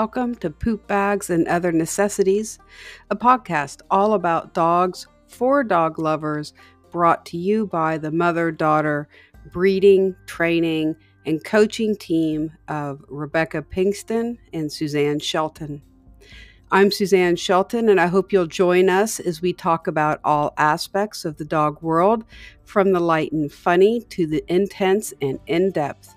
Welcome to Poop Bags and Other Necessities, a podcast all about dogs for dog lovers, brought to you by the mother daughter breeding, training, and coaching team of Rebecca Pinkston and Suzanne Shelton. I'm Suzanne Shelton, and I hope you'll join us as we talk about all aspects of the dog world, from the light and funny to the intense and in depth.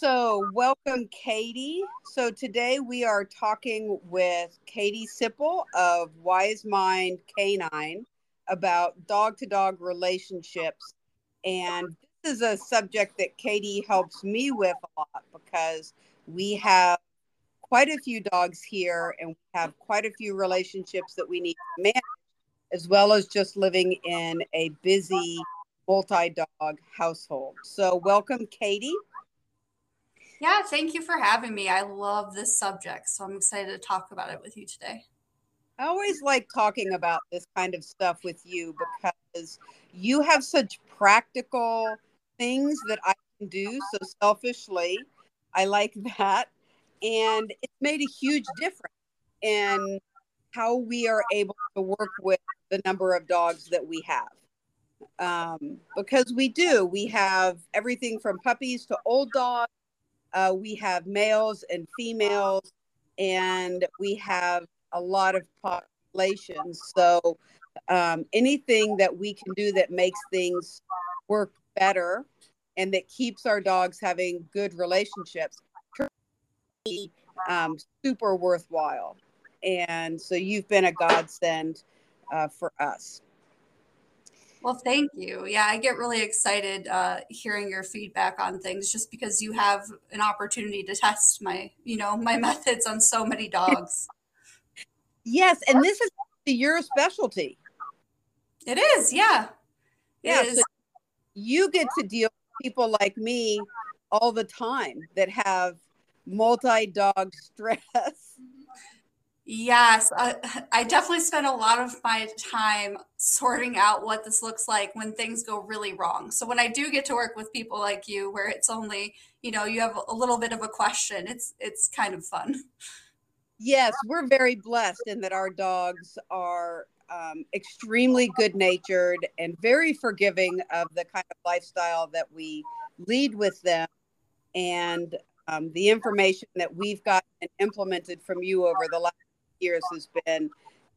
So, welcome, Katie. So, today we are talking with Katie Sipple of Wise Mind Canine about dog to dog relationships. And this is a subject that Katie helps me with a lot because we have quite a few dogs here and we have quite a few relationships that we need to manage, as well as just living in a busy multi dog household. So, welcome, Katie. Yeah, thank you for having me. I love this subject, so I'm excited to talk about it with you today. I always like talking about this kind of stuff with you because you have such practical things that I can do so selfishly. I like that. And it's made a huge difference in how we are able to work with the number of dogs that we have. Um, because we do, we have everything from puppies to old dogs uh, we have males and females, and we have a lot of populations. So, um, anything that we can do that makes things work better and that keeps our dogs having good relationships um, super worthwhile. And so you've been a godsend uh, for us. Well, thank you. Yeah, I get really excited uh, hearing your feedback on things just because you have an opportunity to test my, you know, my methods on so many dogs. yes, and this is your specialty. It is, yeah. yeah, so you get to deal with people like me all the time that have multi-dog stress Yes, I, I definitely spend a lot of my time sorting out what this looks like when things go really wrong. So when I do get to work with people like you, where it's only you know you have a little bit of a question, it's it's kind of fun. Yes, we're very blessed in that our dogs are um, extremely good natured and very forgiving of the kind of lifestyle that we lead with them. And um, the information that we've gotten and implemented from you over the last years has been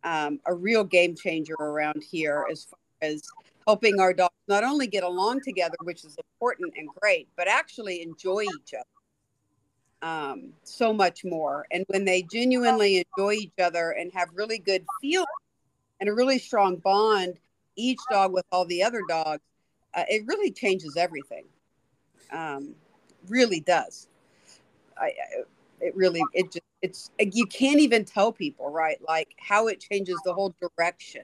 um, a real game changer around here as far as helping our dogs not only get along together, which is important and great, but actually enjoy each other um, so much more. And when they genuinely enjoy each other and have really good feel and a really strong bond, each dog with all the other dogs, uh, it really changes everything. Um, really does. I, it really, it just it's you can't even tell people right like how it changes the whole direction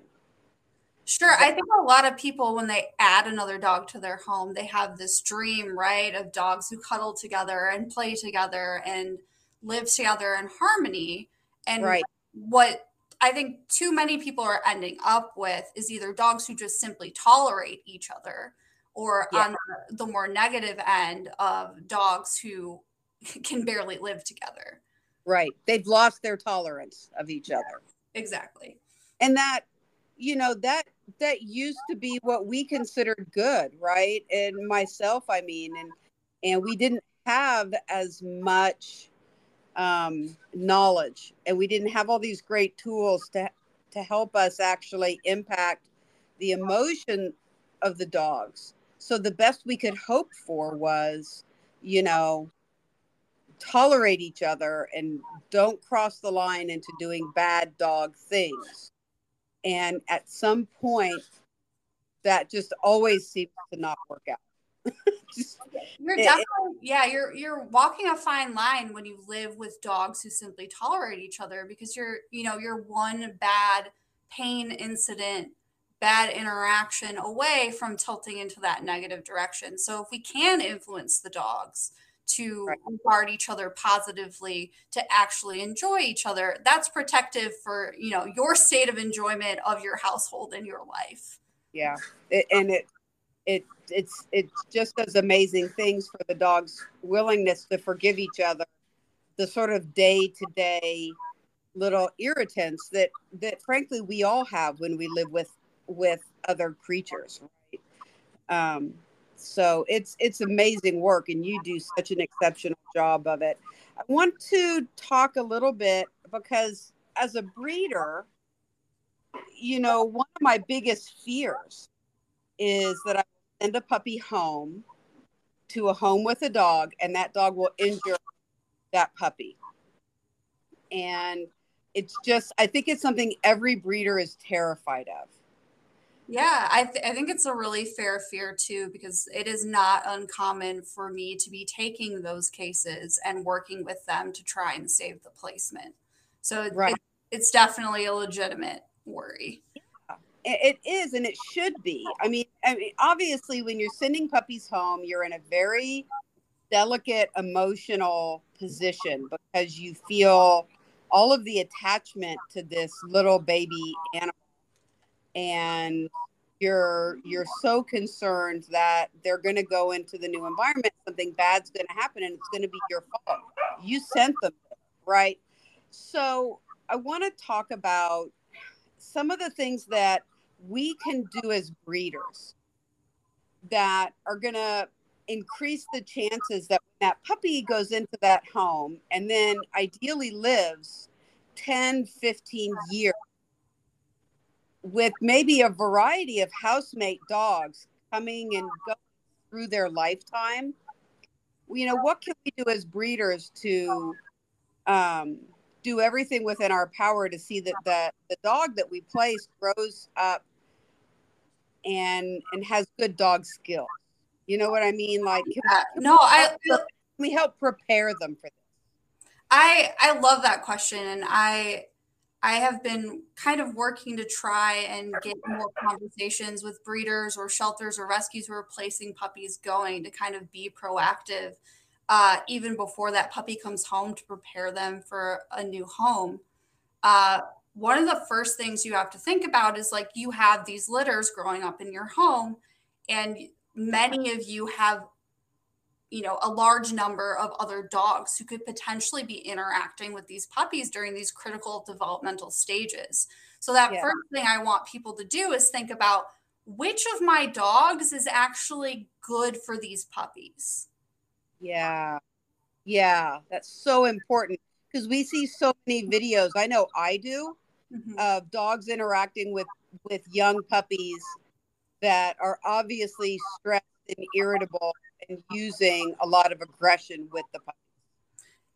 Sure. I think a lot of people, when they add another dog to their home, they have this dream, right, of dogs who cuddle together and play together and live together in harmony. And right. what I think too many people are ending up with is either dogs who just simply tolerate each other, or yeah. on the more negative end of dogs who can barely live together. Right. They've lost their tolerance of each other. Exactly. And that, you know, that that used to be what we considered good, right? And myself, I mean, and and we didn't have as much um, knowledge, and we didn't have all these great tools to to help us actually impact the emotion of the dogs. So the best we could hope for was, you know, tolerate each other and don't cross the line into doing bad dog things. And at some point, that just always seems to not work out. just, you're definitely yeah you're you're walking a fine line when you live with dogs who simply tolerate each other because you're you know you're one bad pain incident bad interaction away from tilting into that negative direction so if we can influence the dogs to right. regard each other positively to actually enjoy each other. That's protective for you know your state of enjoyment of your household and your life. Yeah. It, and it it it's it just does amazing things for the dog's willingness to forgive each other the sort of day to day little irritants that that frankly we all have when we live with with other creatures right? Um so it's it's amazing work and you do such an exceptional job of it. I want to talk a little bit because as a breeder you know one of my biggest fears is that i send a puppy home to a home with a dog and that dog will injure that puppy. And it's just i think it's something every breeder is terrified of yeah, I, th- I think it's a really fair fear too, because it is not uncommon for me to be taking those cases and working with them to try and save the placement. So right. it, it's definitely a legitimate worry. Yeah, it is, and it should be. I mean, I mean, obviously, when you're sending puppies home, you're in a very delicate emotional position because you feel all of the attachment to this little baby animal and you're you're so concerned that they're going to go into the new environment something bad's going to happen and it's going to be your fault. You sent them right? So i want to talk about some of the things that we can do as breeders that are going to increase the chances that that puppy goes into that home and then ideally lives 10 15 years with maybe a variety of housemate dogs coming and going through their lifetime you know what can we do as breeders to um, do everything within our power to see that the, the dog that we place grows up and and has good dog skills? You know what i mean? Like yeah. no i we help prepare them for this? I i love that question and i I have been kind of working to try and get more conversations with breeders or shelters or rescues who are placing puppies going to kind of be proactive uh, even before that puppy comes home to prepare them for a new home. Uh, one of the first things you have to think about is like you have these litters growing up in your home, and many of you have you know a large number of other dogs who could potentially be interacting with these puppies during these critical developmental stages so that yeah. first thing i want people to do is think about which of my dogs is actually good for these puppies yeah yeah that's so important because we see so many videos i know i do mm-hmm. of dogs interacting with with young puppies that are obviously stressed and irritable and using a lot of aggression with the puppies.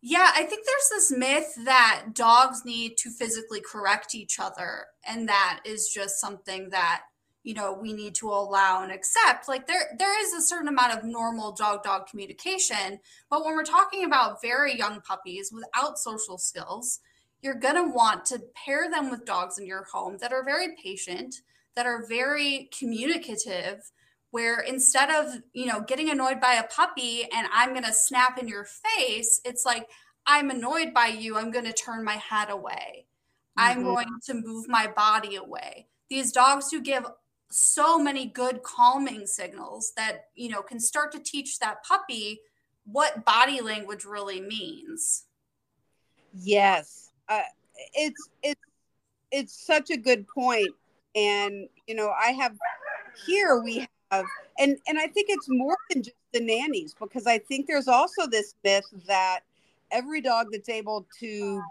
Yeah, I think there's this myth that dogs need to physically correct each other, and that is just something that you know we need to allow and accept. Like there, there is a certain amount of normal dog-dog communication, but when we're talking about very young puppies without social skills, you're gonna want to pair them with dogs in your home that are very patient, that are very communicative, where instead of you know getting annoyed by a puppy and i'm going to snap in your face it's like i'm annoyed by you i'm going to turn my head away. Mm-hmm. i'm going to move my body away. These dogs who give so many good calming signals that you know can start to teach that puppy what body language really means. Yes. Uh, it's it's it's such a good point. And you know i have here we have and and i think it's more than just the nannies because i think there's also this myth that every dog that's able to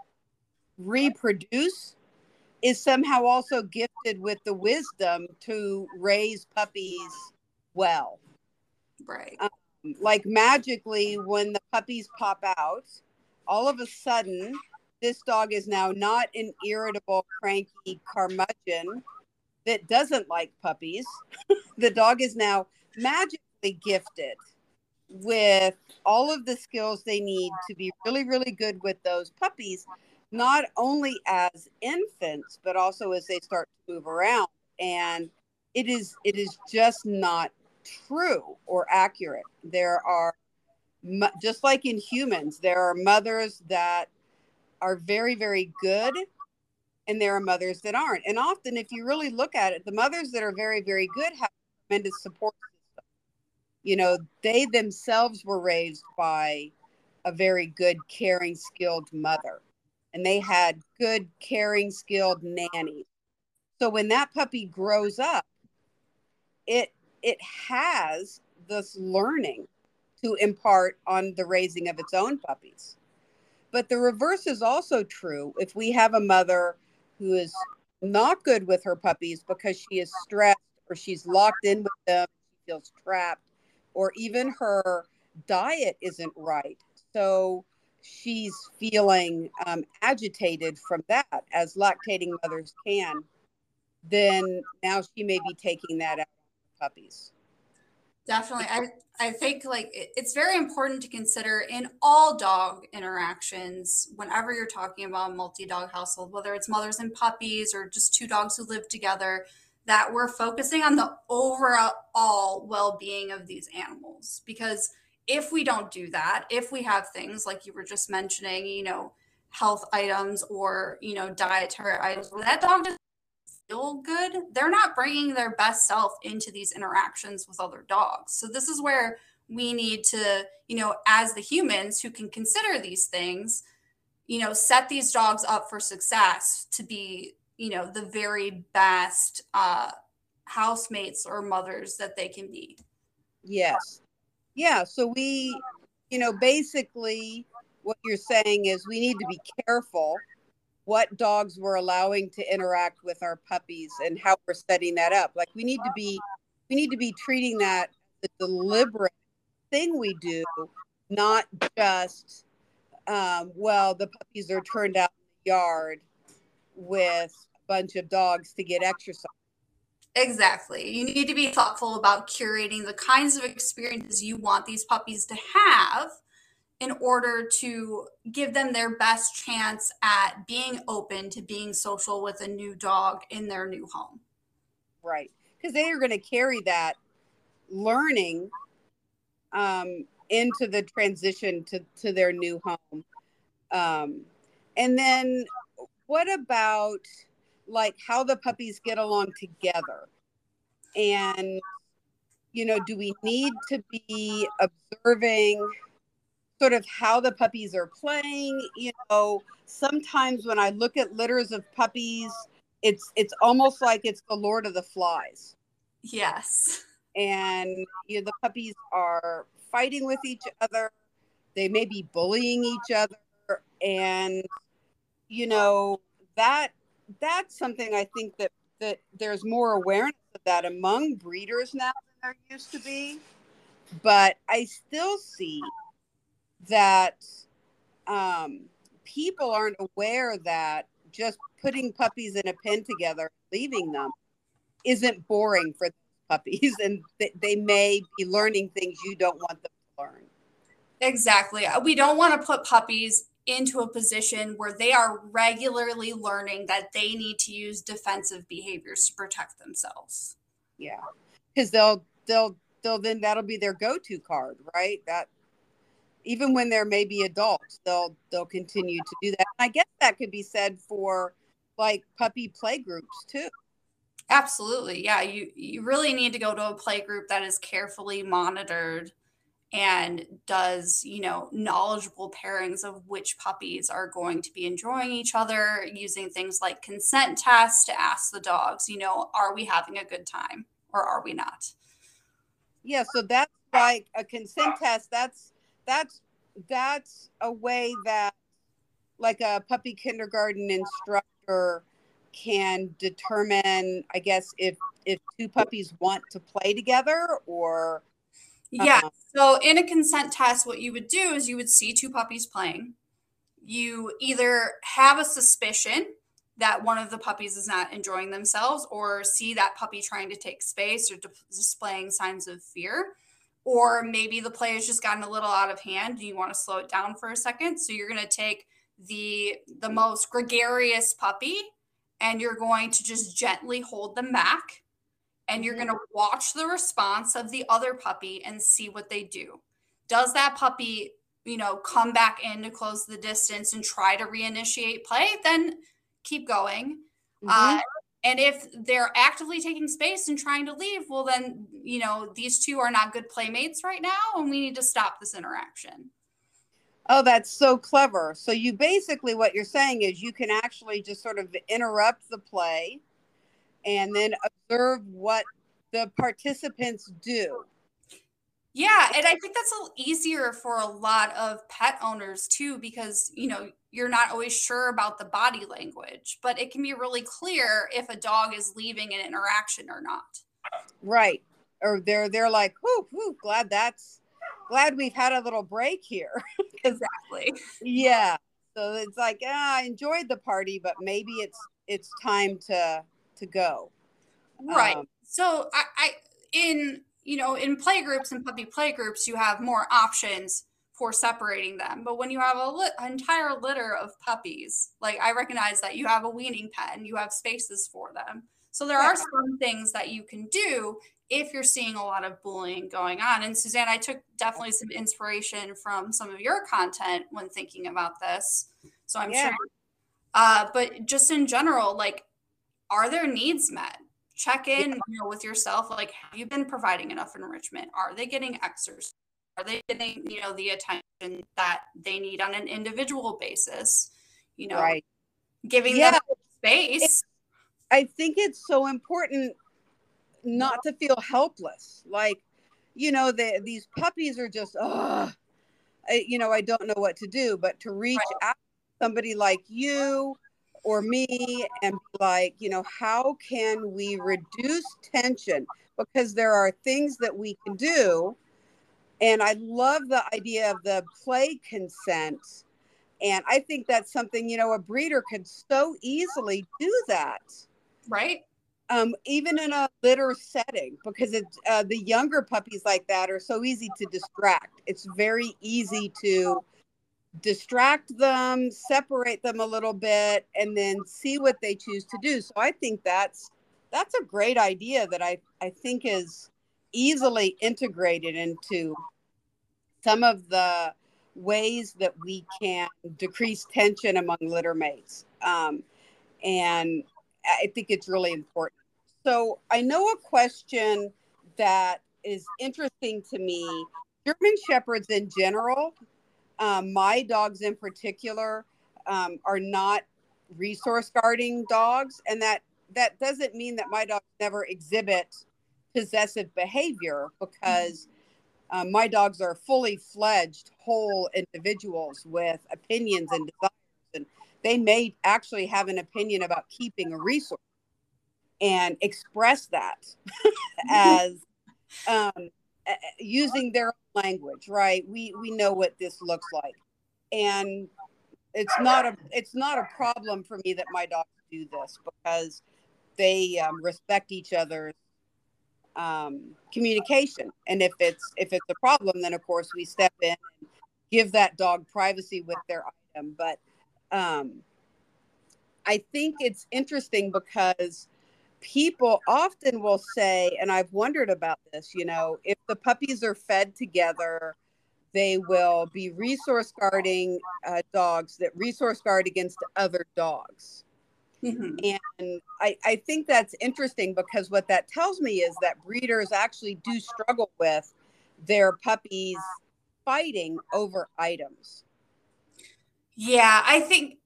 reproduce is somehow also gifted with the wisdom to raise puppies well. Right. Um, like magically when the puppies pop out all of a sudden this dog is now not an irritable cranky curmudgeon that doesn't like puppies. the dog is now magically gifted with all of the skills they need to be really, really good with those puppies, not only as infants, but also as they start to move around. And it is it is just not true or accurate. There are just like in humans, there are mothers that are very, very good and there are mothers that aren't. And often, if you really look at it, the mothers that are very, very good have tremendous support you know, they themselves were raised by a very good, caring, skilled mother, and they had good, caring, skilled nannies. So when that puppy grows up, it it has this learning to impart on the raising of its own puppies. But the reverse is also true. If we have a mother who is not good with her puppies because she is stressed or she's locked in with them, she feels trapped, or even her diet isn't right. So she's feeling um, agitated from that, as lactating mothers can. Then now she may be taking that out on puppies. Definitely. I, I think like it's very important to consider in all dog interactions, whenever you're talking about a multi dog household, whether it's mothers and puppies or just two dogs who live together, that we're focusing on the overall well being of these animals. Because if we don't do that, if we have things like you were just mentioning, you know, health items or, you know, dietary items that dog just feel good, they're not bringing their best self into these interactions with other dogs. So this is where we need to, you know, as the humans who can consider these things, you know, set these dogs up for success to be, you know, the very best uh, housemates or mothers that they can be. Yes. Yeah. So we, you know, basically what you're saying is we need to be careful what dogs we're allowing to interact with our puppies and how we're setting that up. Like we need to be we need to be treating that the deliberate thing we do, not just um, well, the puppies are turned out in the yard with a bunch of dogs to get exercise. Exactly. You need to be thoughtful about curating the kinds of experiences you want these puppies to have in order to give them their best chance at being open to being social with a new dog in their new home. Right. Because they are going to carry that learning um, into the transition to, to their new home. Um, and then what about like how the puppies get along together? And, you know, do we need to be observing sort of how the puppies are playing. You know, sometimes when I look at litters of puppies, it's it's almost like it's the Lord of the Flies. Yes. And you know, the puppies are fighting with each other. They may be bullying each other, and you know that that's something I think that that there's more awareness of that among breeders now than there used to be. But I still see that um, people aren't aware that just putting puppies in a pen together, leaving them, isn't boring for puppies, and th- they may be learning things you don't want them to learn. Exactly. Uh, we don't want to put puppies into a position where they are regularly learning that they need to use defensive behaviors to protect themselves. Yeah. Cuz they'll they'll they'll then that'll be their go-to card, right? That even when they're maybe adults, they'll they'll continue to do that. I guess that could be said for like puppy play groups too. Absolutely. Yeah, you you really need to go to a play group that is carefully monitored and does, you know, knowledgeable pairings of which puppies are going to be enjoying each other using things like consent tests to ask the dogs, you know, are we having a good time or are we not? Yeah, so that's like a consent test. That's that's that's a way that like a puppy kindergarten instructor can determine i guess if if two puppies want to play together or yeah uh, so in a consent test what you would do is you would see two puppies playing. You either have a suspicion that one of the puppies is not enjoying themselves or see that puppy trying to take space or displaying signs of fear or maybe the play has just gotten a little out of hand and you want to slow it down for a second so you're going to take the the most gregarious puppy and you're going to just gently hold them back and you're mm-hmm. going to watch the response of the other puppy and see what they do does that puppy you know come back in to close the distance and try to reinitiate play then keep going mm-hmm. uh, And if they're actively taking space and trying to leave, well, then, you know, these two are not good playmates right now, and we need to stop this interaction. Oh, that's so clever. So, you basically, what you're saying is you can actually just sort of interrupt the play and then observe what the participants do. Yeah, and I think that's a little easier for a lot of pet owners too, because you know you're not always sure about the body language, but it can be really clear if a dog is leaving an interaction or not. Right, or they're they're like, "Whoo, whoo, glad that's glad we've had a little break here." exactly. Yeah, so it's like, ah, I enjoyed the party, but maybe it's it's time to to go. Right. Um, so I, I in you know, in play groups and puppy play groups, you have more options for separating them. But when you have a entire litter of puppies, like I recognize that you have a weaning pen, you have spaces for them. So there are some things that you can do if you're seeing a lot of bullying going on. And Suzanne, I took definitely some inspiration from some of your content when thinking about this. So I'm yeah. sure. Uh, but just in general, like, are their needs met? Check in yeah. you know, with yourself like have you been providing enough enrichment are they getting exercise are they getting you know the attention that they need on an individual basis you know right. giving yeah. them space i think it's so important not to feel helpless like you know the, these puppies are just oh you know i don't know what to do but to reach right. out somebody like you or me and be like, you know, how can we reduce tension? Because there are things that we can do. And I love the idea of the play consent. And I think that's something, you know, a breeder could so easily do that. Right. Um, even in a litter setting, because it, uh, the younger puppies like that are so easy to distract. It's very easy to distract them, separate them a little bit, and then see what they choose to do. So I think that's that's a great idea that I, I think is easily integrated into some of the ways that we can decrease tension among litter mates. Um, and I think it's really important. So I know a question that is interesting to me. German Shepherds in general um, my dogs in particular um, are not resource guarding dogs, and that that doesn't mean that my dogs never exhibit possessive behavior because um, my dogs are fully fledged whole individuals with opinions and desires and they may actually have an opinion about keeping a resource and express that as um, using their language, right? We we know what this looks like, and it's not a it's not a problem for me that my dogs do this because they um, respect each other's um, communication. And if it's if it's a problem, then of course we step in and give that dog privacy with their item. But um, I think it's interesting because people often will say, and I've wondered about this, you know, if the puppies are fed together, they will be resource guarding uh, dogs that resource guard against other dogs. Mm-hmm. And I, I think that's interesting because what that tells me is that breeders actually do struggle with their puppies fighting over items. Yeah, I think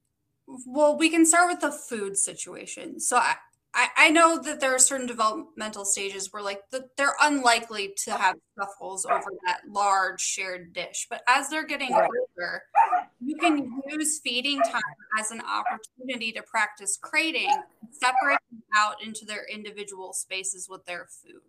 well, we can start with the food situation. So I, I, I know that there are certain developmental stages where like the, they're unlikely to have scuffles over that large shared dish but as they're getting older you can use feeding time as an opportunity to practice crating separate them out into their individual spaces with their food.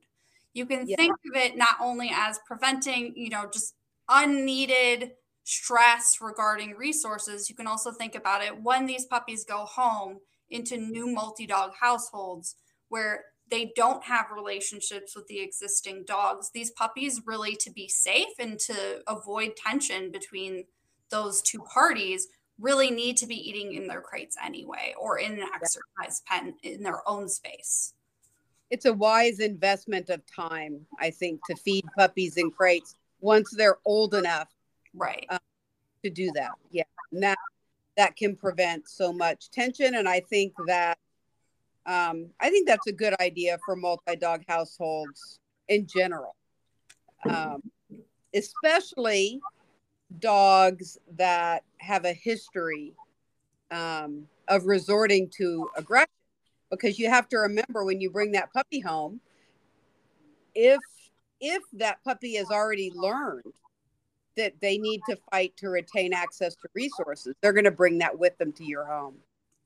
You can yeah. think of it not only as preventing you know just unneeded stress regarding resources you can also think about it when these puppies go home into new multi dog households where they don't have relationships with the existing dogs. These puppies, really, to be safe and to avoid tension between those two parties, really need to be eating in their crates anyway or in an exercise pen in their own space. It's a wise investment of time, I think, to feed puppies in crates once they're old enough. Right. Um, to do that. Yeah. Now that can prevent so much tension. And I think that Um, I think that's a good idea for multi dog households in general, um, especially dogs that have a history um, of resorting to aggression. Because you have to remember when you bring that puppy home, if if that puppy has already learned that they need to fight to retain access to resources, they're going to bring that with them to your home.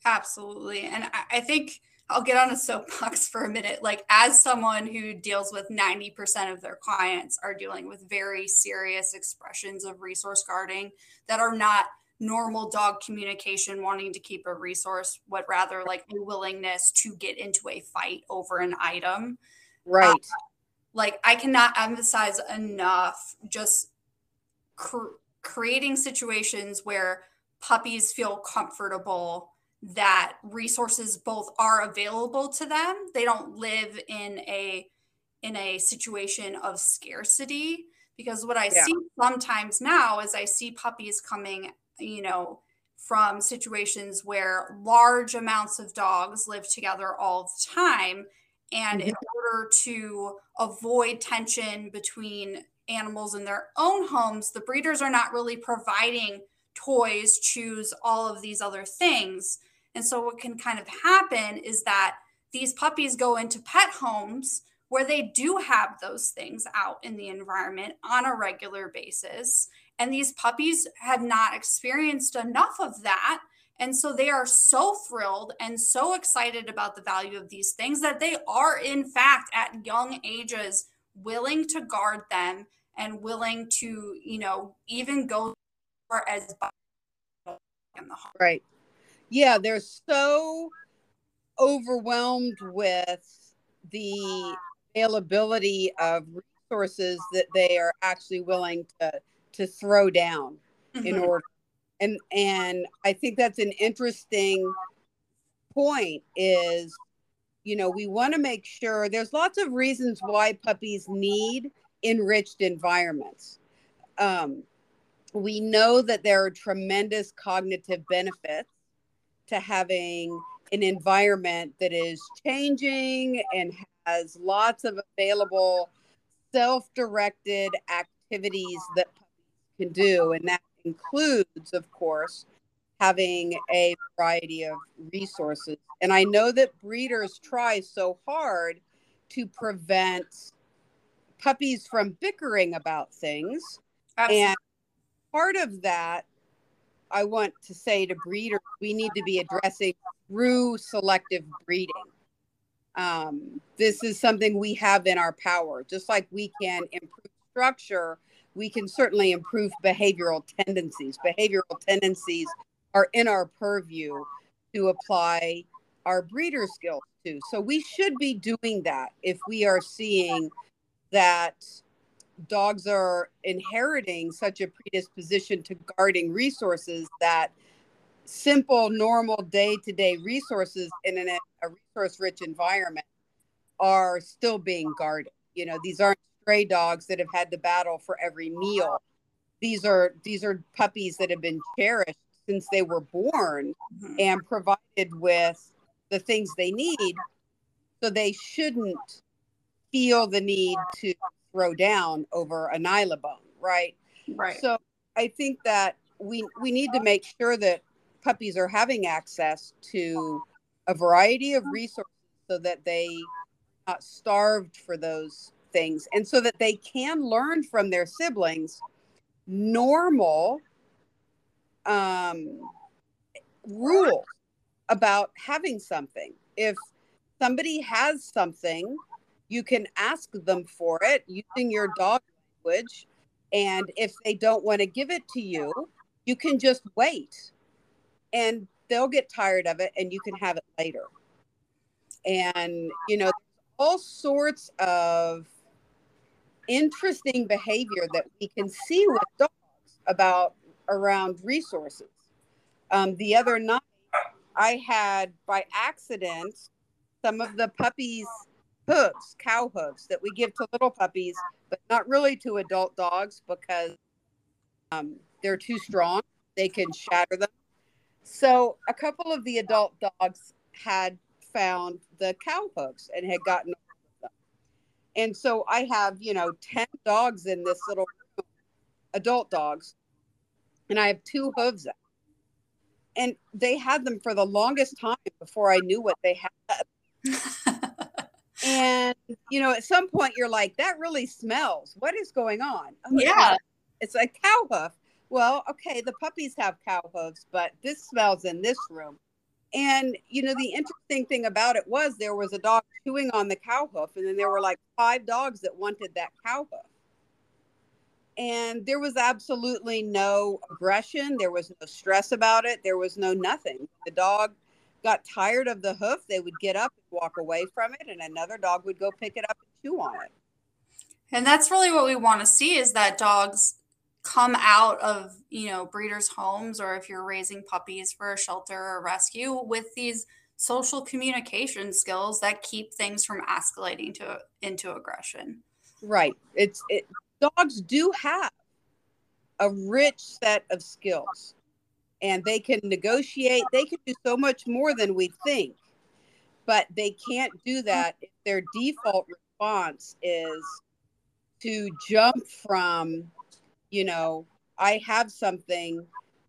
Absolutely. And I think I'll get on a soapbox for a minute. Like, as someone who deals with 90% of their clients are dealing with very serious expressions of resource guarding that are not normal dog communication, wanting to keep a resource, but rather like a willingness to get into a fight over an item. Right. Um, like, I cannot emphasize enough just cr- creating situations where puppies feel comfortable that resources both are available to them they don't live in a in a situation of scarcity because what i yeah. see sometimes now is i see puppies coming you know from situations where large amounts of dogs live together all the time and mm-hmm. in order to avoid tension between animals in their own homes the breeders are not really providing toys chews all of these other things and so, what can kind of happen is that these puppies go into pet homes where they do have those things out in the environment on a regular basis. And these puppies have not experienced enough of that. And so they are so thrilled and so excited about the value of these things that they are, in fact, at young ages, willing to guard them and willing to, you know, even go as in the home. Right yeah, they're so overwhelmed with the availability of resources that they are actually willing to to throw down mm-hmm. in order and and i think that's an interesting point is you know we want to make sure there's lots of reasons why puppies need enriched environments. Um, we know that there are tremendous cognitive benefits to having an environment that is changing and has lots of available self-directed activities that puppies can do and that includes of course having a variety of resources and i know that breeders try so hard to prevent puppies from bickering about things Absolutely. and part of that I want to say to breeders, we need to be addressing through selective breeding. Um, this is something we have in our power. Just like we can improve structure, we can certainly improve behavioral tendencies. Behavioral tendencies are in our purview to apply our breeder skills too. So we should be doing that if we are seeing that dogs are inheriting such a predisposition to guarding resources that simple, normal day to day resources in an, a resource rich environment are still being guarded. You know, these aren't stray dogs that have had to battle for every meal. These are these are puppies that have been cherished since they were born mm-hmm. and provided with the things they need. So they shouldn't feel the need to throw down over a nylabone, right? Right. So I think that we we need to make sure that puppies are having access to a variety of resources so that they are not starved for those things and so that they can learn from their siblings normal um, rules about having something. If somebody has something you can ask them for it using your dog language. And if they don't want to give it to you, you can just wait and they'll get tired of it and you can have it later. And, you know, all sorts of interesting behavior that we can see with dogs about around resources. Um, the other night, I had by accident some of the puppies hooves, cow hooves that we give to little puppies, but not really to adult dogs because um, they're too strong. They can shatter them. So a couple of the adult dogs had found the cow hooks and had gotten them. And so I have, you know, 10 dogs in this little room, adult dogs, and I have two hooves out. And they had them for the longest time before I knew what they had. and, you know, at some point you're like, that really smells. What is going on? Oh, yeah. It's a cow hoof. Well, okay, the puppies have cow hooves, but this smells in this room. And you know, the interesting thing about it was there was a dog chewing on the cow hoof, and then there were like five dogs that wanted that cow hoof. And there was absolutely no aggression. There was no stress about it. There was no nothing. The dog got tired of the hoof, they would get up and walk away from it, and another dog would go pick it up and chew on it. And that's really what we want to see is that dogs come out of you know breeders homes or if you're raising puppies for a shelter or rescue with these social communication skills that keep things from escalating to into aggression right it's it dogs do have a rich set of skills and they can negotiate they can do so much more than we think but they can't do that if their default response is to jump from you know, I have something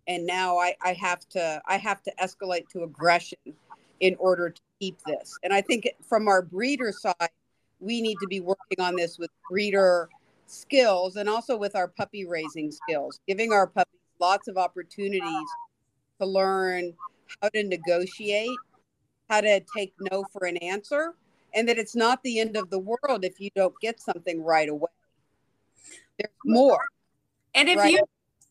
and now I, I have to I have to escalate to aggression in order to keep this. And I think from our breeder side, we need to be working on this with breeder skills and also with our puppy raising skills, giving our puppies lots of opportunities to learn how to negotiate, how to take no for an answer, and that it's not the end of the world if you don't get something right away. There's more. And if right? you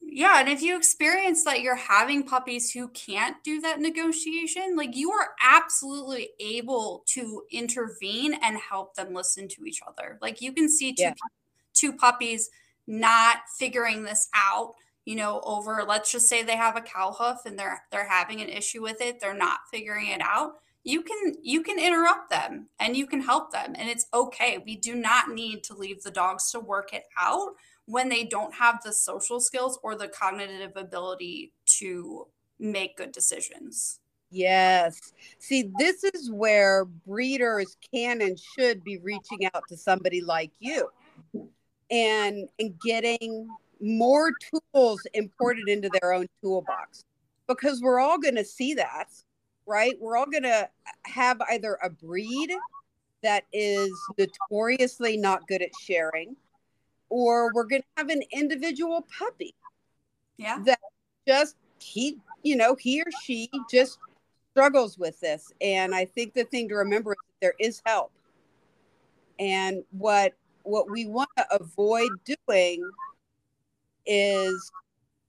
yeah, and if you experience that you're having puppies who can't do that negotiation, like you are absolutely able to intervene and help them listen to each other. Like you can see two yeah. Two puppies not figuring this out, you know, over let's just say they have a cow hoof and they're they're having an issue with it, they're not figuring it out. You can you can interrupt them and you can help them and it's okay. We do not need to leave the dogs to work it out when they don't have the social skills or the cognitive ability to make good decisions. Yes. See, this is where breeders can and should be reaching out to somebody like you and and getting more tools imported into their own toolbox because we're all going to see that, right? We're all going to have either a breed that is notoriously not good at sharing or we're going to have an individual puppy. Yeah. That just he, you know, he or she just struggles with this. And I think the thing to remember is that there is help. And what what we want to avoid doing is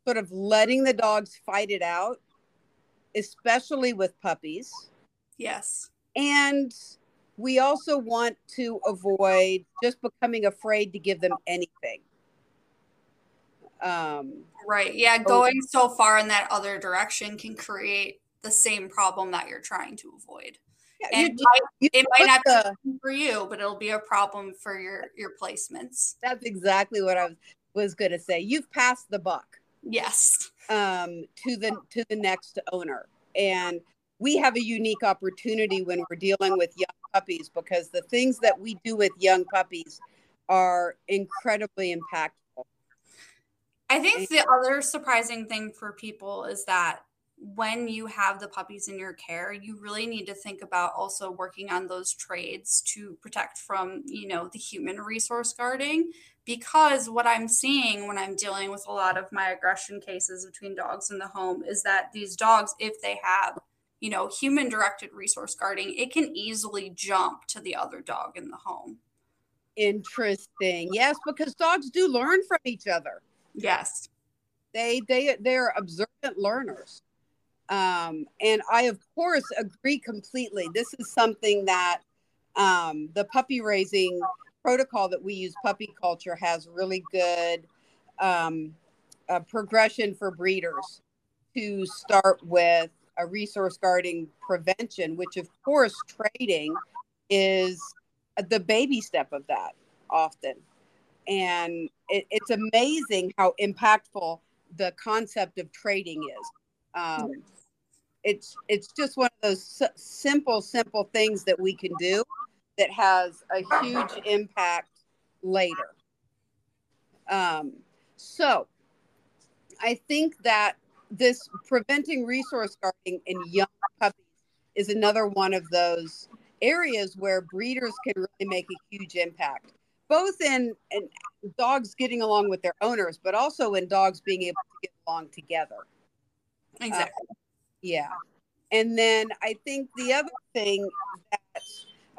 sort of letting the dogs fight it out, especially with puppies. Yes. And we also want to avoid just becoming afraid to give them anything. Um, right. Yeah. Going so far in that other direction can create the same problem that you're trying to avoid. Yeah, you, you it might not the, be for you, but it'll be a problem for your your placements. That's exactly what I was was going to say. You've passed the buck. Yes. Um, to the to the next owner, and we have a unique opportunity when we're dealing with young puppies because the things that we do with young puppies are incredibly impactful. I think the other surprising thing for people is that when you have the puppies in your care, you really need to think about also working on those trades to protect from, you know, the human resource guarding. Because what I'm seeing when I'm dealing with a lot of my aggression cases between dogs in the home is that these dogs, if they have you know, human directed resource guarding, it can easily jump to the other dog in the home. Interesting. Yes, because dogs do learn from each other. Yes. They they they're observant learners. Um, and I of course agree completely. This is something that um, the puppy raising protocol that we use, puppy culture, has really good um, progression for breeders to start with a resource guarding prevention, which of course trading is the baby step of that often. And it, it's amazing how impactful the concept of trading is. Um, it's it's just one of those simple simple things that we can do that has a huge impact later. Um, so i think that this preventing resource guarding in young puppies is another one of those areas where breeders can really make a huge impact both in, in dogs getting along with their owners but also in dogs being able to get along together exactly uh, yeah and then i think the other thing that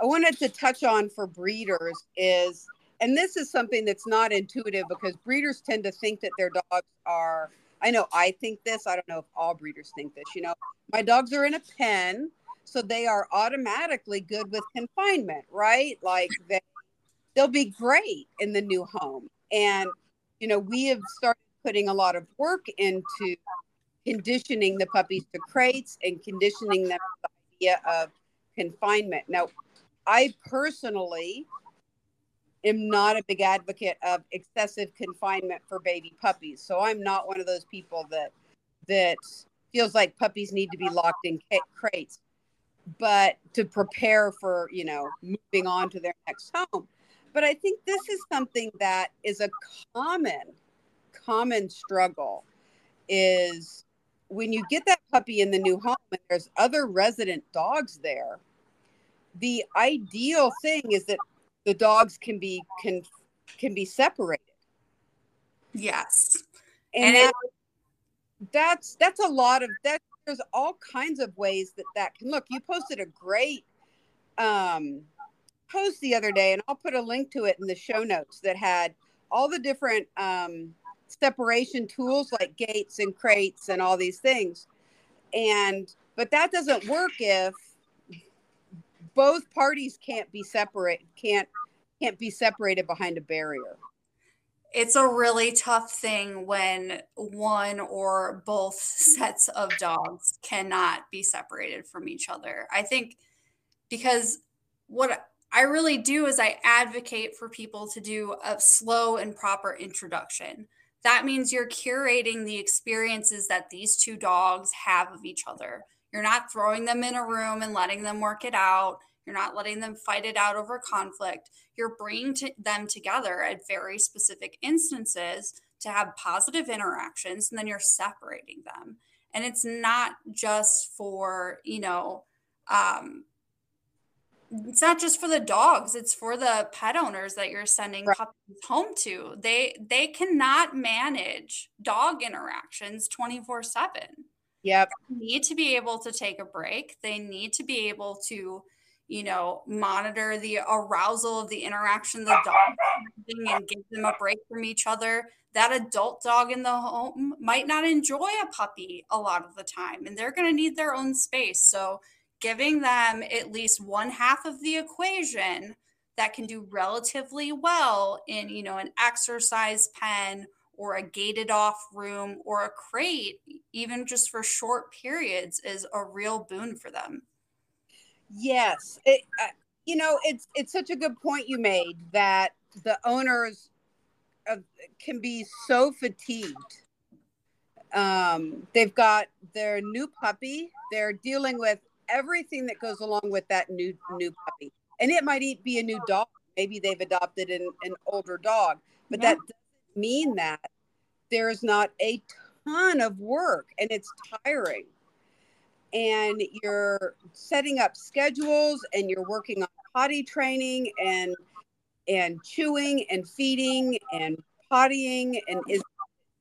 i wanted to touch on for breeders is and this is something that's not intuitive because breeders tend to think that their dogs are I know I think this. I don't know if all breeders think this. You know, my dogs are in a pen, so they are automatically good with confinement, right? Like they they'll be great in the new home. And you know, we have started putting a lot of work into conditioning the puppies to crates and conditioning them to the idea of confinement. Now, I personally am not a big advocate of excessive confinement for baby puppies. So I'm not one of those people that that feels like puppies need to be locked in crates, but to prepare for, you know, moving on to their next home. But I think this is something that is a common common struggle is when you get that puppy in the new home and there's other resident dogs there, the ideal thing is that the dogs can be can can be separated. Yes. And, and that, it, that's that's a lot of that there's all kinds of ways that that can look. You posted a great um post the other day and I'll put a link to it in the show notes that had all the different um separation tools like gates and crates and all these things. And but that doesn't work if both parties can't be separate can't can't be separated behind a barrier. It's a really tough thing when one or both sets of dogs cannot be separated from each other. I think because what i really do is i advocate for people to do a slow and proper introduction that means you're curating the experiences that these two dogs have of each other you're not throwing them in a room and letting them work it out you're not letting them fight it out over conflict. You're bringing to them together at very specific instances to have positive interactions, and then you're separating them. And it's not just for, you know, um, it's not just for the dogs it's for the pet owners that you're sending right. puppies home to they they cannot manage dog interactions 24 7 yep they need to be able to take a break they need to be able to you know, monitor the arousal of the interaction the dog and give them a break from each other. That adult dog in the home might not enjoy a puppy a lot of the time, and they're going to need their own space. So, giving them at least one half of the equation that can do relatively well in, you know, an exercise pen or a gated off room or a crate, even just for short periods, is a real boon for them. Yes, it, uh, you know it's it's such a good point you made that the owners of, can be so fatigued. Um, they've got their new puppy. They're dealing with everything that goes along with that new new puppy, and it might be a new dog. Maybe they've adopted an, an older dog, but yeah. that doesn't mean that there is not a ton of work, and it's tiring and you're setting up schedules and you're working on potty training and and chewing and feeding and pottying and is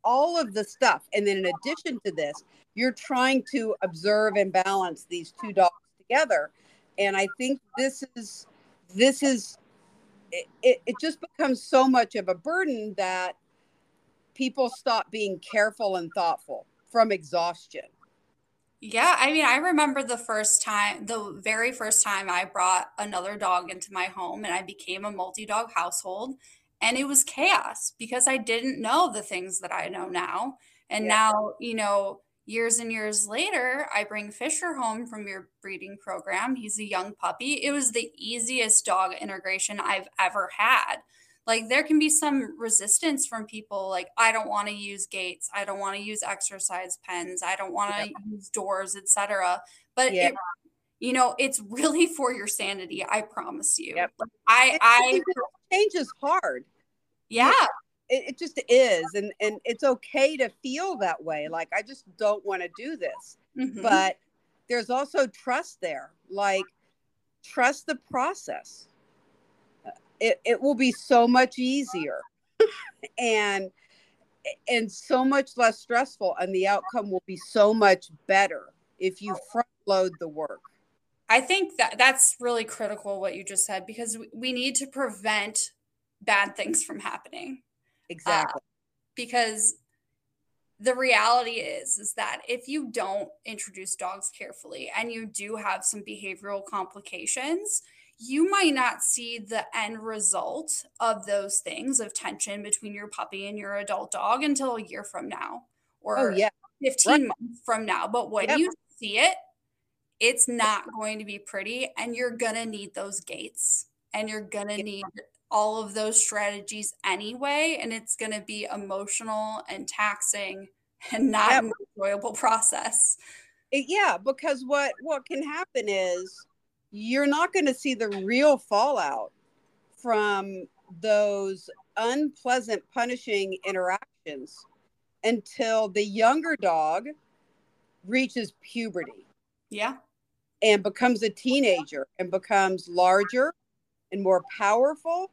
all of the stuff. And then in addition to this you're trying to observe and balance these two dogs together. And i think this is this is it, it, just becomes so much of a burden that people stop being careful and thoughtful from exhaustion. Yeah, I mean, I remember the first time, the very first time I brought another dog into my home and I became a multi dog household. And it was chaos because I didn't know the things that I know now. And yeah. now, you know, years and years later, I bring Fisher home from your breeding program. He's a young puppy. It was the easiest dog integration I've ever had. like there can be some resistance from people like i don't want to use gates i don't want to use exercise pens i don't want to use doors etc but yeah. it, you know it's really for your sanity i promise you yep. like, i i change is hard yeah. It, it just is and and it's okay to feel that way like i just don't want to do this. Mm-hmm. but there's also trust there like trust the process. It, it will be so much easier and and so much less stressful and the outcome will be so much better if you front load the work. I think that that's really critical what you just said because we need to prevent bad things from happening exactly uh, because the reality is is that if you don't introduce dogs carefully and you do have some behavioral complications you might not see the end result of those things of tension between your puppy and your adult dog until a year from now or oh, yeah. 15 right. months from now. But when you see it, it's not going to be pretty and you're going to need those gates and you're going to need all of those strategies anyway and it's going to be emotional and taxing and not yep. an enjoyable process. It, yeah, because what what can happen is you're not going to see the real fallout from those unpleasant punishing interactions until the younger dog reaches puberty. Yeah. And becomes a teenager and becomes larger and more powerful,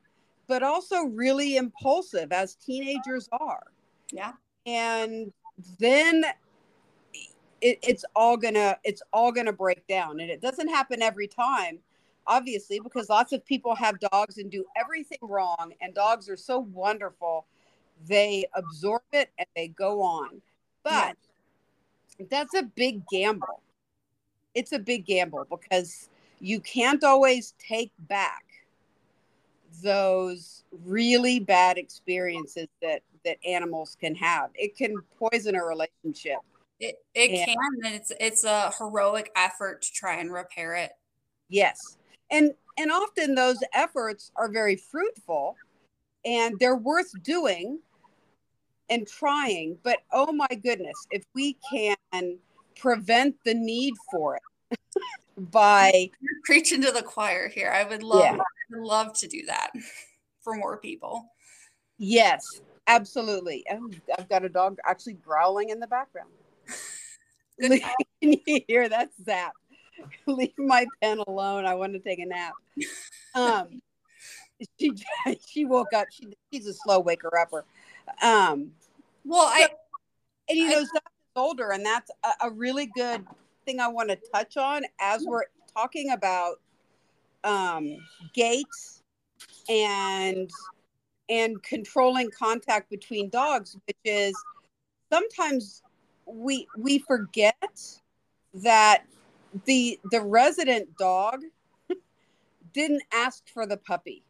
but also really impulsive as teenagers are. Yeah. And then it, it's all gonna it's all gonna break down and it doesn't happen every time obviously because lots of people have dogs and do everything wrong and dogs are so wonderful they absorb it and they go on but yeah. that's a big gamble it's a big gamble because you can't always take back those really bad experiences that that animals can have it can poison a relationship it, it and, can, and it's it's a heroic effort to try and repair it. Yes, and and often those efforts are very fruitful, and they're worth doing and trying. But oh my goodness, if we can prevent the need for it by You're preaching to the choir here, I would love yeah. I love to do that for more people. Yes, absolutely. I've got a dog actually growling in the background. Can you hear that zap? Leave my pen alone. I want to take a nap. Um, she she woke up. She, she's a slow waker upper. Um, well, so, I and you know, Zach is older, and that's a, a really good thing I want to touch on as we're talking about um, gates and and controlling contact between dogs, which is sometimes we we forget that the the resident dog didn't ask for the puppy.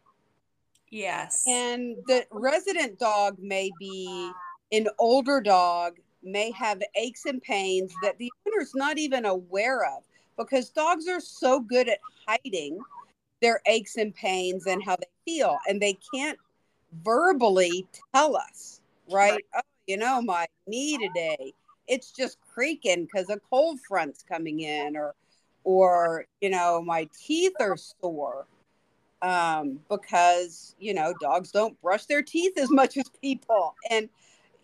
Yes. And the resident dog may be an older dog, may have aches and pains that the owner's not even aware of because dogs are so good at hiding their aches and pains and how they feel and they can't verbally tell us, right? right. Oh, you know, my knee today it's just creaking because a cold front's coming in or or you know my teeth are sore um, because you know dogs don't brush their teeth as much as people and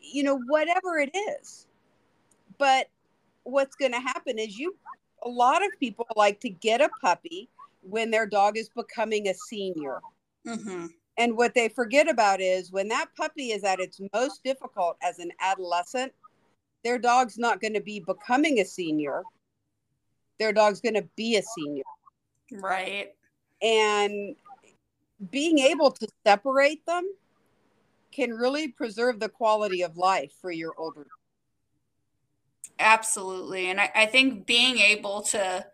you know whatever it is but what's going to happen is you a lot of people like to get a puppy when their dog is becoming a senior mm-hmm. and what they forget about is when that puppy is at its most difficult as an adolescent their dog's not going to be becoming a senior. Their dog's going to be a senior. Right. And being able to separate them can really preserve the quality of life for your older. Absolutely. And I, I think being able to,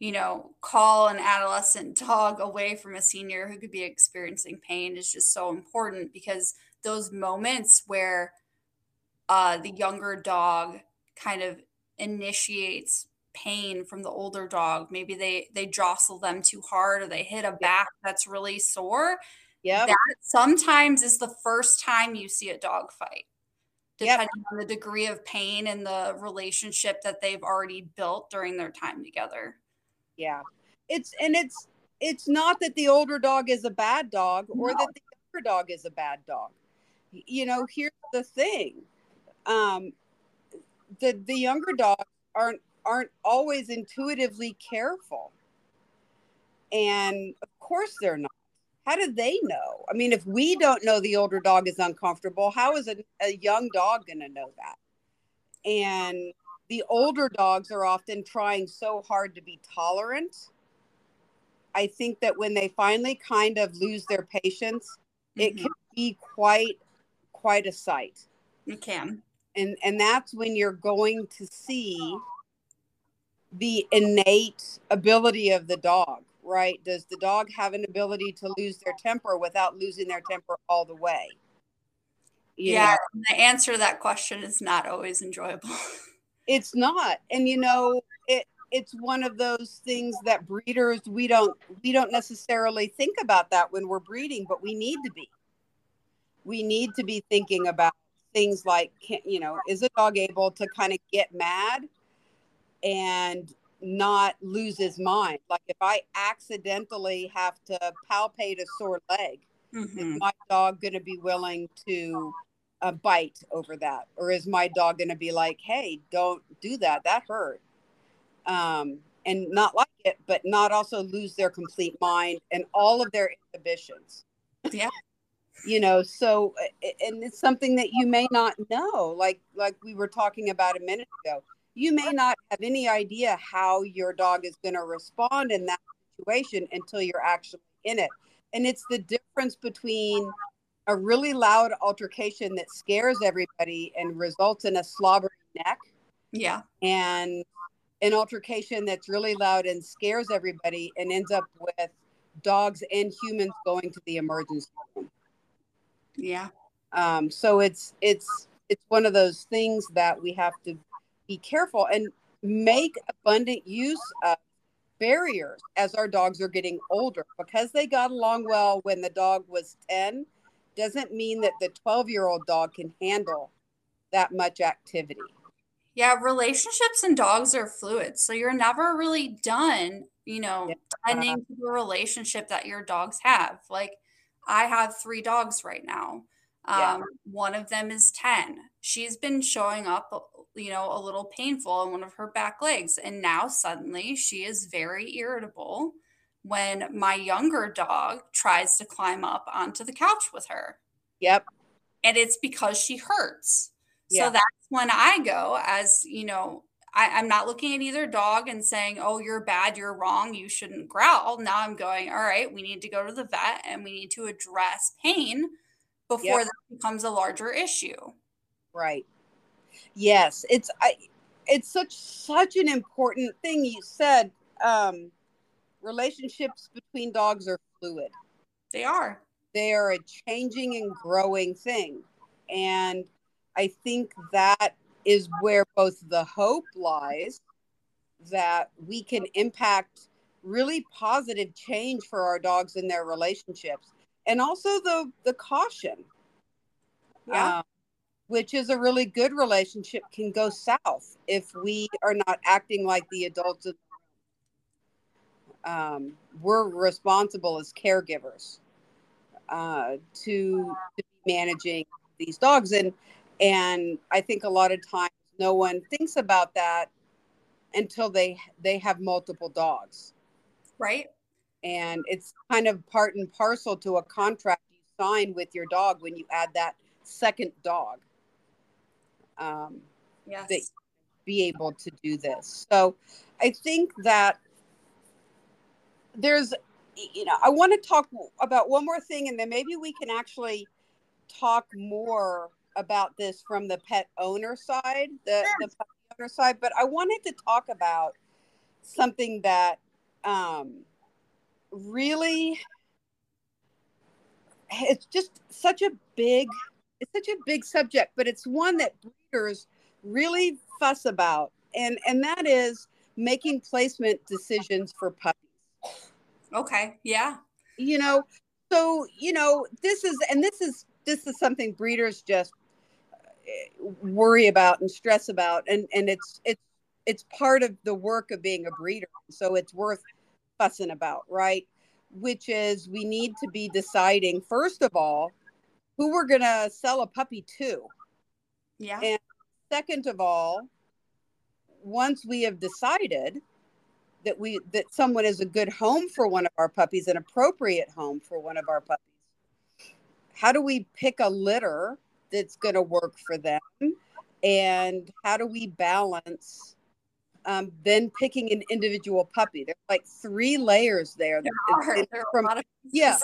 you know, call an adolescent dog away from a senior who could be experiencing pain is just so important because those moments where uh, the younger dog kind of initiates pain from the older dog maybe they they jostle them too hard or they hit a back that's really sore Yeah. That sometimes is the first time you see a dog fight, depending yep. on the degree of pain and the relationship that they've already built during their time together. Yeah. It's and it's it's not that the older dog is a bad dog or no. that the younger dog is a bad dog. You know, here's the thing. Um the the younger dogs aren't aren't always intuitively careful. And of course they're not. How do they know? I mean, if we don't know the older dog is uncomfortable, how is a, a young dog going to know that? And the older dogs are often trying so hard to be tolerant. I think that when they finally kind of lose their patience, mm-hmm. it can be quite quite a sight. It can. And and that's when you're going to see the innate ability of the dog right? Does the dog have an ability to lose their temper without losing their temper all the way? You yeah, know? the answer to that question is not always enjoyable. It's not. And you know, it it's one of those things that breeders we don't we don't necessarily think about that when we're breeding, but we need to be. We need to be thinking about things like can, you know, is a dog able to kind of get mad and not lose his mind. Like if I accidentally have to palpate a sore leg, mm-hmm. is my dog going to be willing to uh, bite over that? Or is my dog going to be like, hey, don't do that? That hurt. Um, and not like it, but not also lose their complete mind and all of their inhibitions. Yeah. you know so and it's something that you may not know like like we were talking about a minute ago you may not have any idea how your dog is going to respond in that situation until you're actually in it. And it's the difference between a really loud altercation that scares everybody and results in a slobbering neck. Yeah. And an altercation that's really loud and scares everybody and ends up with dogs and humans going to the emergency room. Yeah. Um, so it's it's it's one of those things that we have to be careful and make abundant use of barriers as our dogs are getting older because they got along well when the dog was 10 doesn't mean that the 12 year old dog can handle that much activity yeah relationships and dogs are fluid so you're never really done you know yeah. tending to the relationship that your dogs have like i have three dogs right now um, yeah. one of them is 10 she's been showing up you know, a little painful on one of her back legs. And now suddenly she is very irritable when my younger dog tries to climb up onto the couch with her. Yep. And it's because she hurts. Yeah. So that's when I go, as you know, I, am not looking at either dog and saying, oh, you're bad, you're wrong, you shouldn't growl. Now I'm going, all right, we need to go to the vet and we need to address pain before yep. that becomes a larger issue. Right. Yes, it's I it's such such an important thing you said. Um relationships between dogs are fluid. They are. They are a changing and growing thing. And I think that is where both the hope lies that we can impact really positive change for our dogs in their relationships and also the the caution yeah um, which is a really good relationship, can go south if we are not acting like the adults. Um, we're responsible as caregivers uh, to, to be managing these dogs, and and I think a lot of times no one thinks about that until they they have multiple dogs, right? And it's kind of part and parcel to a contract you sign with your dog when you add that second dog um, yes. that be able to do this. So I think that there's, you know, I want to talk about one more thing, and then maybe we can actually talk more about this from the pet owner side, the, the pet owner side. But I wanted to talk about something that um, really it's just such a big it's such a big subject but it's one that breeders really fuss about, and and that is making placement decisions for puppies. Okay. Yeah. You know, so you know this is and this is this is something breeders just uh, worry about and stress about and and it's it's it's part of the work of being a breeder so it's worth fussing about right which is we need to be deciding first of all who we're going to sell a puppy to yeah and second of all once we have decided that we that someone is a good home for one of our puppies an appropriate home for one of our puppies. How do we pick a litter that's going to work for them? And how do we balance um, then picking an individual puppy? There's like three layers there, there, there from, yeah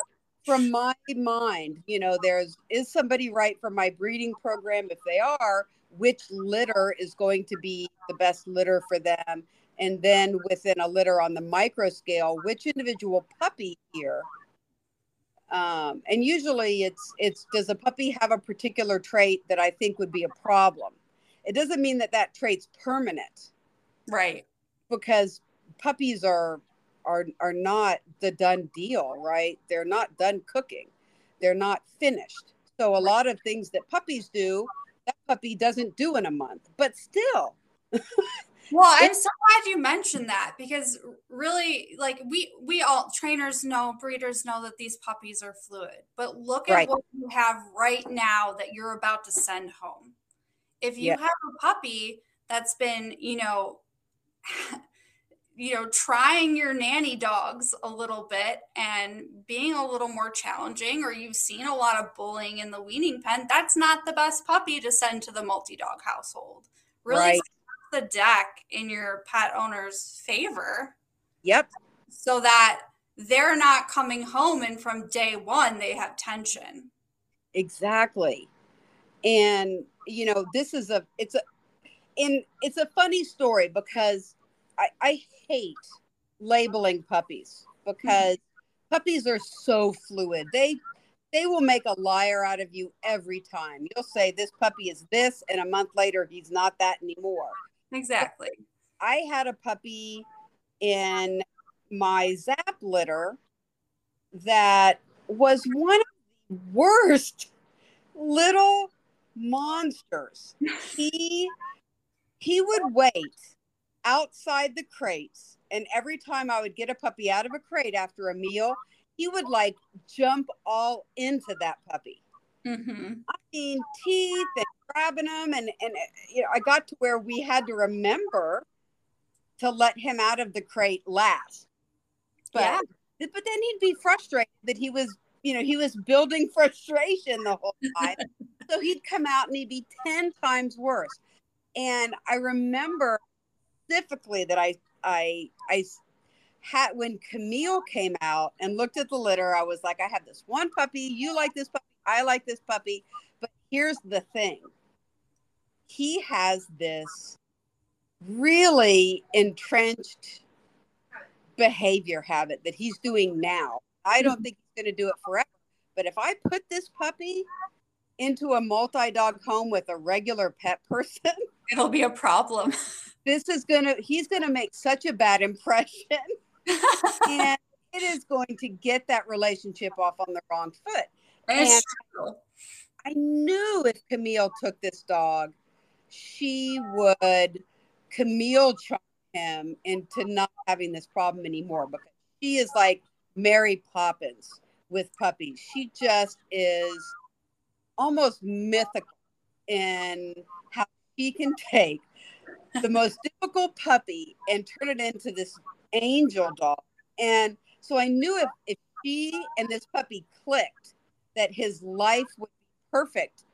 from my mind you know there's is somebody right for my breeding program? If they are which litter is going to be the best litter for them and then within a litter on the micro scale which individual puppy here um, and usually it's it's does a puppy have a particular trait that i think would be a problem? It doesn't mean that that trait's permanent. Right. Because puppies are are are not the done deal right? They're not done cooking. They're not finished. So a lot of things that puppies do that puppy doesn't do in a month but still well i'm so glad you mentioned that because really like we we all trainers know breeders know that these puppies are fluid but look at what you have right now that you're about to send home. If you yeah. have a puppy that's been you know you know trying your nanny dogs a little bit and being a little more challenging or you've seen a lot of bullying in the weaning pen that's not the best puppy to send to the multi-dog household. Really right the deck in your pet owner's favor. Yep. So that they're not coming home and from day one they have tension. Exactly. And you know, this is a it's a and it's a funny story because I, I hate labeling puppies because mm-hmm. puppies are so fluid. They they will make a liar out of you every time. You'll say this puppy is this, and a month later he's not that anymore. Exactly. I had a puppy in my zap litter that was one of the worst little monsters. He he would wait outside the crates and every time I would get a puppy out of a crate after a meal, he would like jump all into that puppy. Mm-hmm. I mean, teeth grabbing him, and and uh, you know, I got to where we had to remember to let him out of the crate last. But yeah. but then he'd be frustrated that he was, you know, he was building frustration the whole time. so he'd come out and he'd be ten times worse. And I remember specifically that I I I had when Camille came out and looked at the litter, I was like, I have this one puppy. You like this puppy. I like this puppy. Here's the thing he has this really entrenched behavior habit that he's doing now. I don't think he's going to do it forever. But if I put this puppy into a multi dog home with a regular pet person, it'll be a problem. This is going to, he's going to make such a bad impression. and it is going to get that relationship off on the wrong foot. and I knew if Camille took this dog, she would Camille charm him into not having this problem anymore because she is like Mary Poppins with puppies. She just is almost mythical in how she can take the most difficult puppy and turn it into this angel dog. And so I knew if, if she and this puppy clicked, that his life would perfect.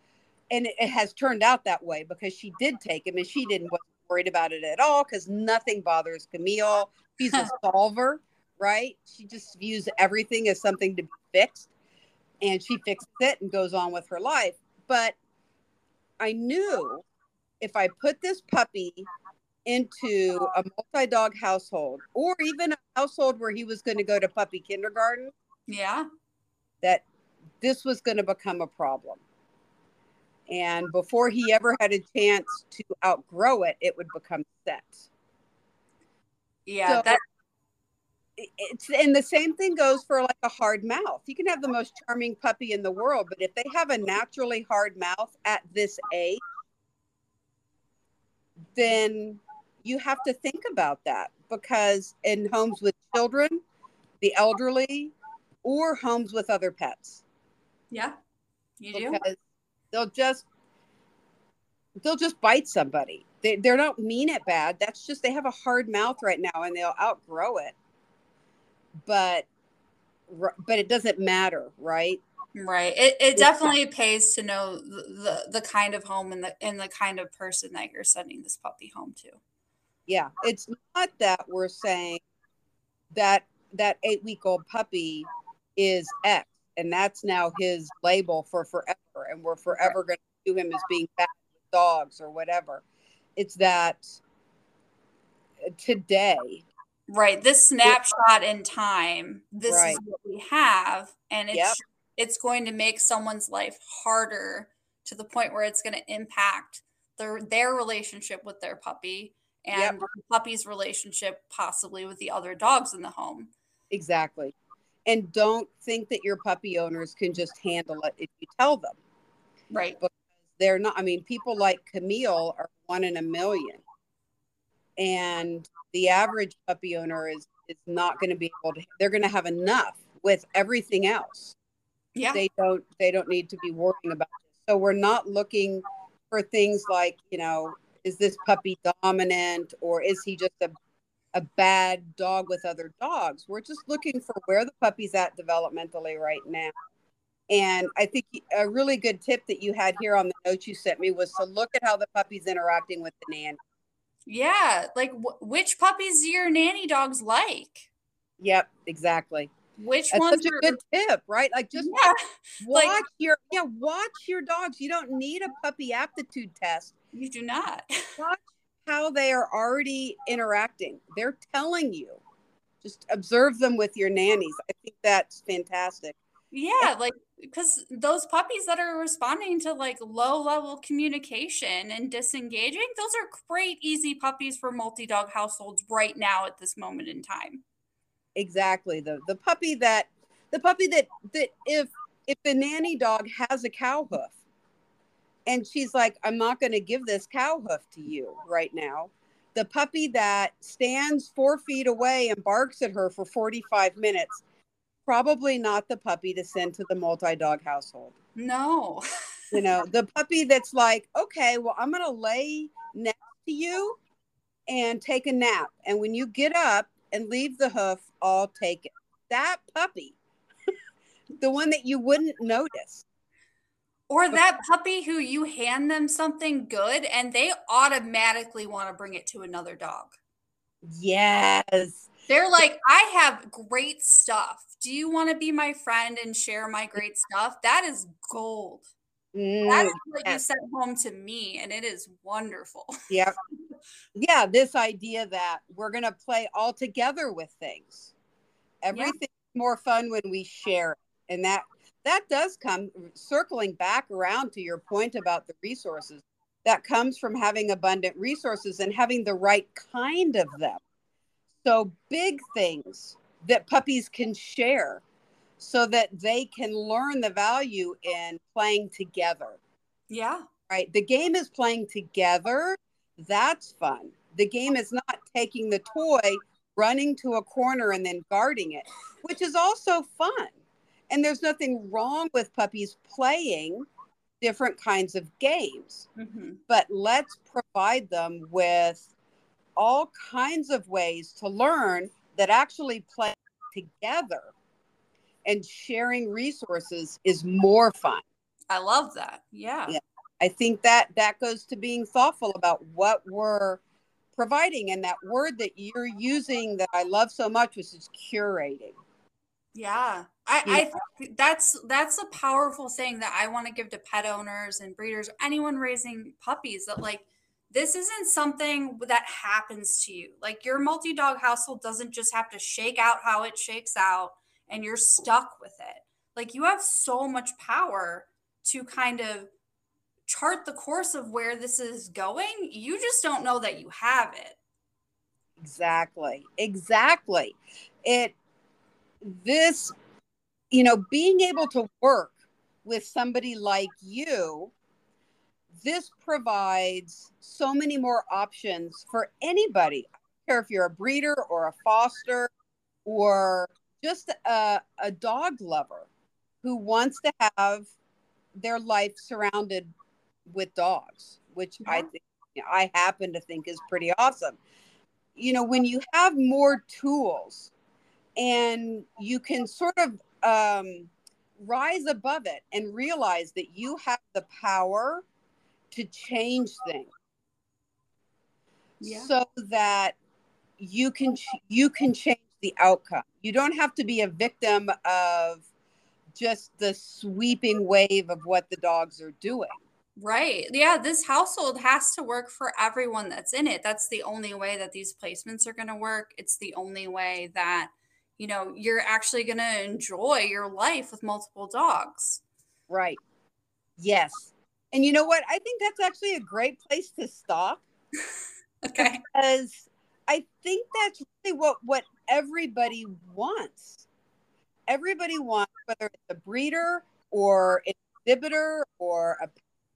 And it, has turned out that way because she did take him and she didn't wasn't worried about it at all because nothing bothers Camille. She's a solver, right? She just views everything as something to be fixed and she fixes it and goes on with her life. But I knew if I put this puppy into a multi dog household or even a household where he was going to go to puppy kindergarten. Yeah. That this was going to become a problem. And before he ever had a chance to outgrow it, it would become set. Yeah, so, that it's and the same thing goes for like a hard mouth. You can have the most charming puppy in the world, but if they have a naturally hard mouth at this age, then you have to think about that because in homes with children, the elderly, or homes with other pets. Yeah, you do. they'll just they'll just bite somebody. They they don't mean it bad. That's just they have a hard mouth right now and they'll outgrow it. But but it doesn't matter, right? Right. It, it definitely pays to know the, the, the kind of home and the and the kind of person that you're sending this puppy home to. Yeah. It's not that we're saying that that eight week old puppy is X and that's now his label for forever and we're forever going to do him as being bad with dogs or whatever. It's that today right this snapshot in time this right. is what we have and it's yep it's going to make someone's life harder to the point where it's going to impact their their relationship with their puppy and yep. the puppy's relationship possibly with the other dogs in the home. Exactly. And don't think that your puppy owners can just handle it if you tell them. Right. Because they're not I mean people like Camille are one in a million. And the average puppy owner is is not going to be able to they're going to have enough with everything else yeah they don't they don't need to be worrying about it. so we're not looking for things like you know is this puppy dominant or is he just a a bad dog with other dogs we're just looking for where the puppy's at developmentally right now and i think a really good tip that you had here on the notes you sent me was to look at how the puppy's interacting with the nanny yeah like which puppies do your nanny dogs like yep exactly which That's ones such are, a good tip, right? Like just yeah, watch like, your yeah, watch your dogs. You don't need a puppy aptitude test. You do not. watch how they are already interacting. They're telling you. Just observe them with your nannies. I think that's fantastic. Yeah, like because those puppies that are responding to like low level communication and disengaging, those are great, easy puppies for multi dog households right now at this moment in time exactly the the puppy that the puppy that that if if the nanny dog has a cow hoof and she's like i'm not going to give this cow hoof to you right now the puppy that stands four feet away and barks at her for 45 minutes probably not the puppy to send to the multi-dog household no you know the puppy that's like okay well i'm going to lay next to you and take a nap and when you get up and leave the hoof I'll take it. That puppy, the one that you wouldn't notice. Or that puppy who you hand them something good and they automatically want to bring it to another dog. Yes. They're like, I have great stuff. Do you want to be my friend and share my great stuff? That is gold. Mm, that is what yes. you sent home to me, and it is wonderful. Yep. yeah, this idea that we're going to play all together with things. Everything's yeah. more fun when we share it. And that that does come circling back around to your point about the resources. That comes from having abundant resources and having the right kind of them. So big things that puppies can share so that they can learn the value in playing together. Yeah. Right. The game is playing together that's fun. The game is not taking the toy, running to a corner, and then guarding it, which is also fun. And there's nothing wrong with puppies playing different kinds of games, mm-hmm. but let's provide them with all kinds of ways to learn that actually play together and sharing resources is more fun. I love that. Yeah. yeah. I think that that goes to being thoughtful about what we're providing and that word that you're using that I love so much, which is curating. Yeah. I, yeah. I think that's that's a powerful thing that I want to give to pet owners and breeders, anyone raising puppies that like this isn't something that happens to you. Like your multi-dog household doesn't just have to shake out how it shakes out and you're stuck with it. Like you have so much power to kind of chart the course of where this is going. You just don't know that you have it. Exactly. Exactly. It, this, you know, being able to work with somebody like you, this provides so many more options for anybody. I don't care if you're a breeder or a foster or just a, a dog lover who wants to have their life surrounded with dogs, which yeah. I think I happen to think is pretty awesome. You know, when you have more tools and you can sort of um, rise above it and realize that you have the power to change things yeah. so that you can you can change the outcome you don't have to be a victim of just the sweeping wave of what the dogs are doing Right. Yeah, this household has to work for everyone that's in it. That's the only way that these placements are going to work. It's the only way that, you know, you're actually going to enjoy your life with multiple dogs. Right. Yes. And you know what? I think that's actually a great place to stop. okay. Because I think that's really what what everybody wants. Everybody wants whether it's a breeder or an exhibitor or a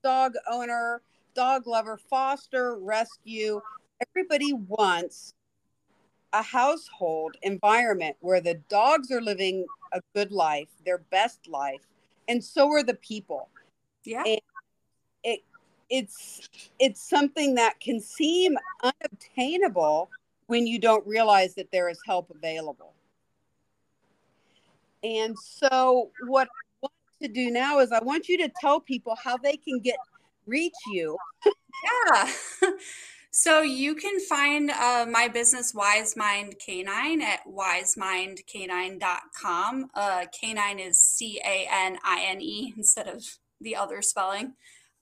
dog owner, dog lover, foster, rescue. Everybody wants a household environment where the dogs are living a good life, their best life, and so are the people. Yeah. And it it's it's something that can seem unobtainable when you don't realize that there is help available. And so what I want to do now is I want you to tell people how they can get reach you. yeah. So you can find uh, my business Wise Mind Canine at wisemindcanine.com. Uh, canine is C A N I N E instead of the other spelling.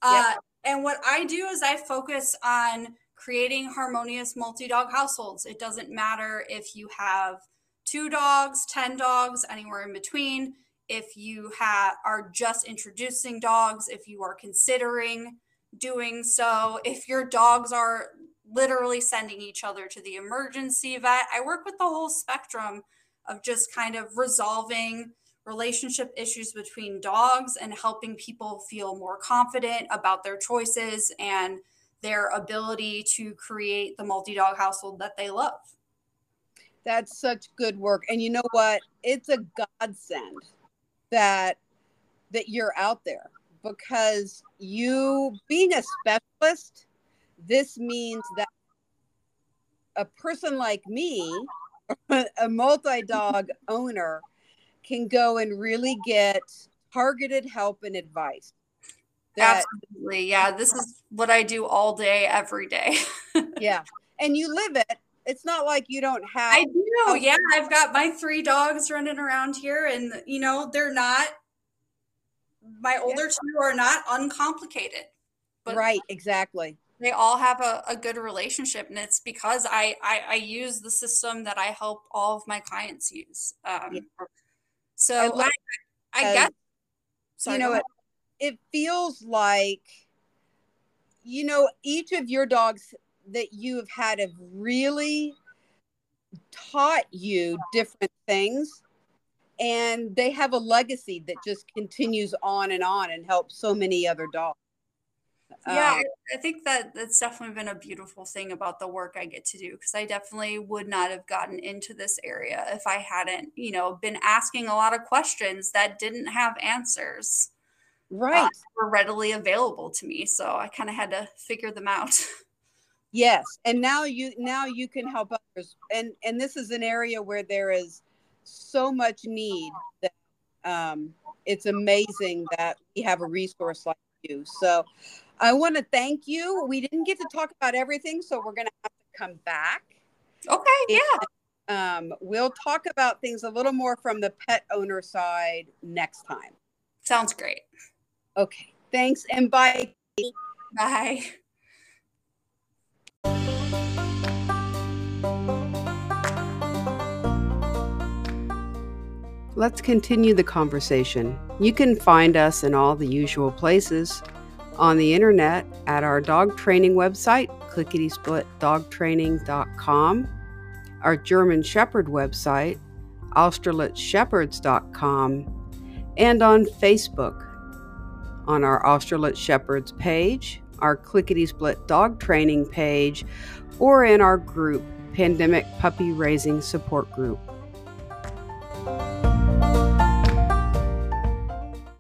Uh, yep. And what I do is I focus on creating harmonious multi dog households. It doesn't matter if you have two dogs, 10 dogs, anywhere in between if you have are just introducing dogs, if you are considering doing so, if your dogs are literally sending each other to the emergency vet. I work with the whole spectrum of just kind of resolving relationship issues between dogs and helping people feel more confident about their choices and their ability to create the multi dog household that they love. That's such good work. And you know what? It's a godsend that that you're out there because you being a specialist this means that a person like me a multi-dog owner can go and really get targeted help and advice that, absolutely yeah this is what i do all day every day yeah and you live it it's not like you don't have. I do. Yeah, I've got my three dogs running around here, and you know they're not. My older two are not uncomplicated. But right. Exactly. They all have a, a good relationship, and it's because I, I, I use the system that I help all of my clients use. Um, yeah. So I, I, I guess sorry, you know it, it feels like you know each of your dogs that you have had have really taught you different things and they have a legacy that just continues on and on and helps so many other dogs. Yeah um, i think that that's definitely been a beautiful thing about the work i get to do because i definitely would not have gotten into this area if i hadn't you know been asking a lot of questions that didn't have answers uh, right. uh, were readily available to me so i kind of had to figure them out. Yes, and now you now you can help others, and and this is an area where there is so much need that um, it's amazing that we have a resource like you. So I want to thank you. We didn't get to talk about everything, so we're going to have to come back. Okay, yeah. Um, we'll talk about things a little more from the pet owner side next time. Sounds great. Okay, thanks, and bye. Bye. Let's continue the conversation. You can find us in all the usual places on the internet at our dog training website, clicketysplitdogtraining.com. our German Shepherd website, austerlitzshepherds.com, and on Facebook on our Austerlitz Shepherds page, our Clickety Split dog training page, or in our group, Pandemic Puppy Raising Support Group.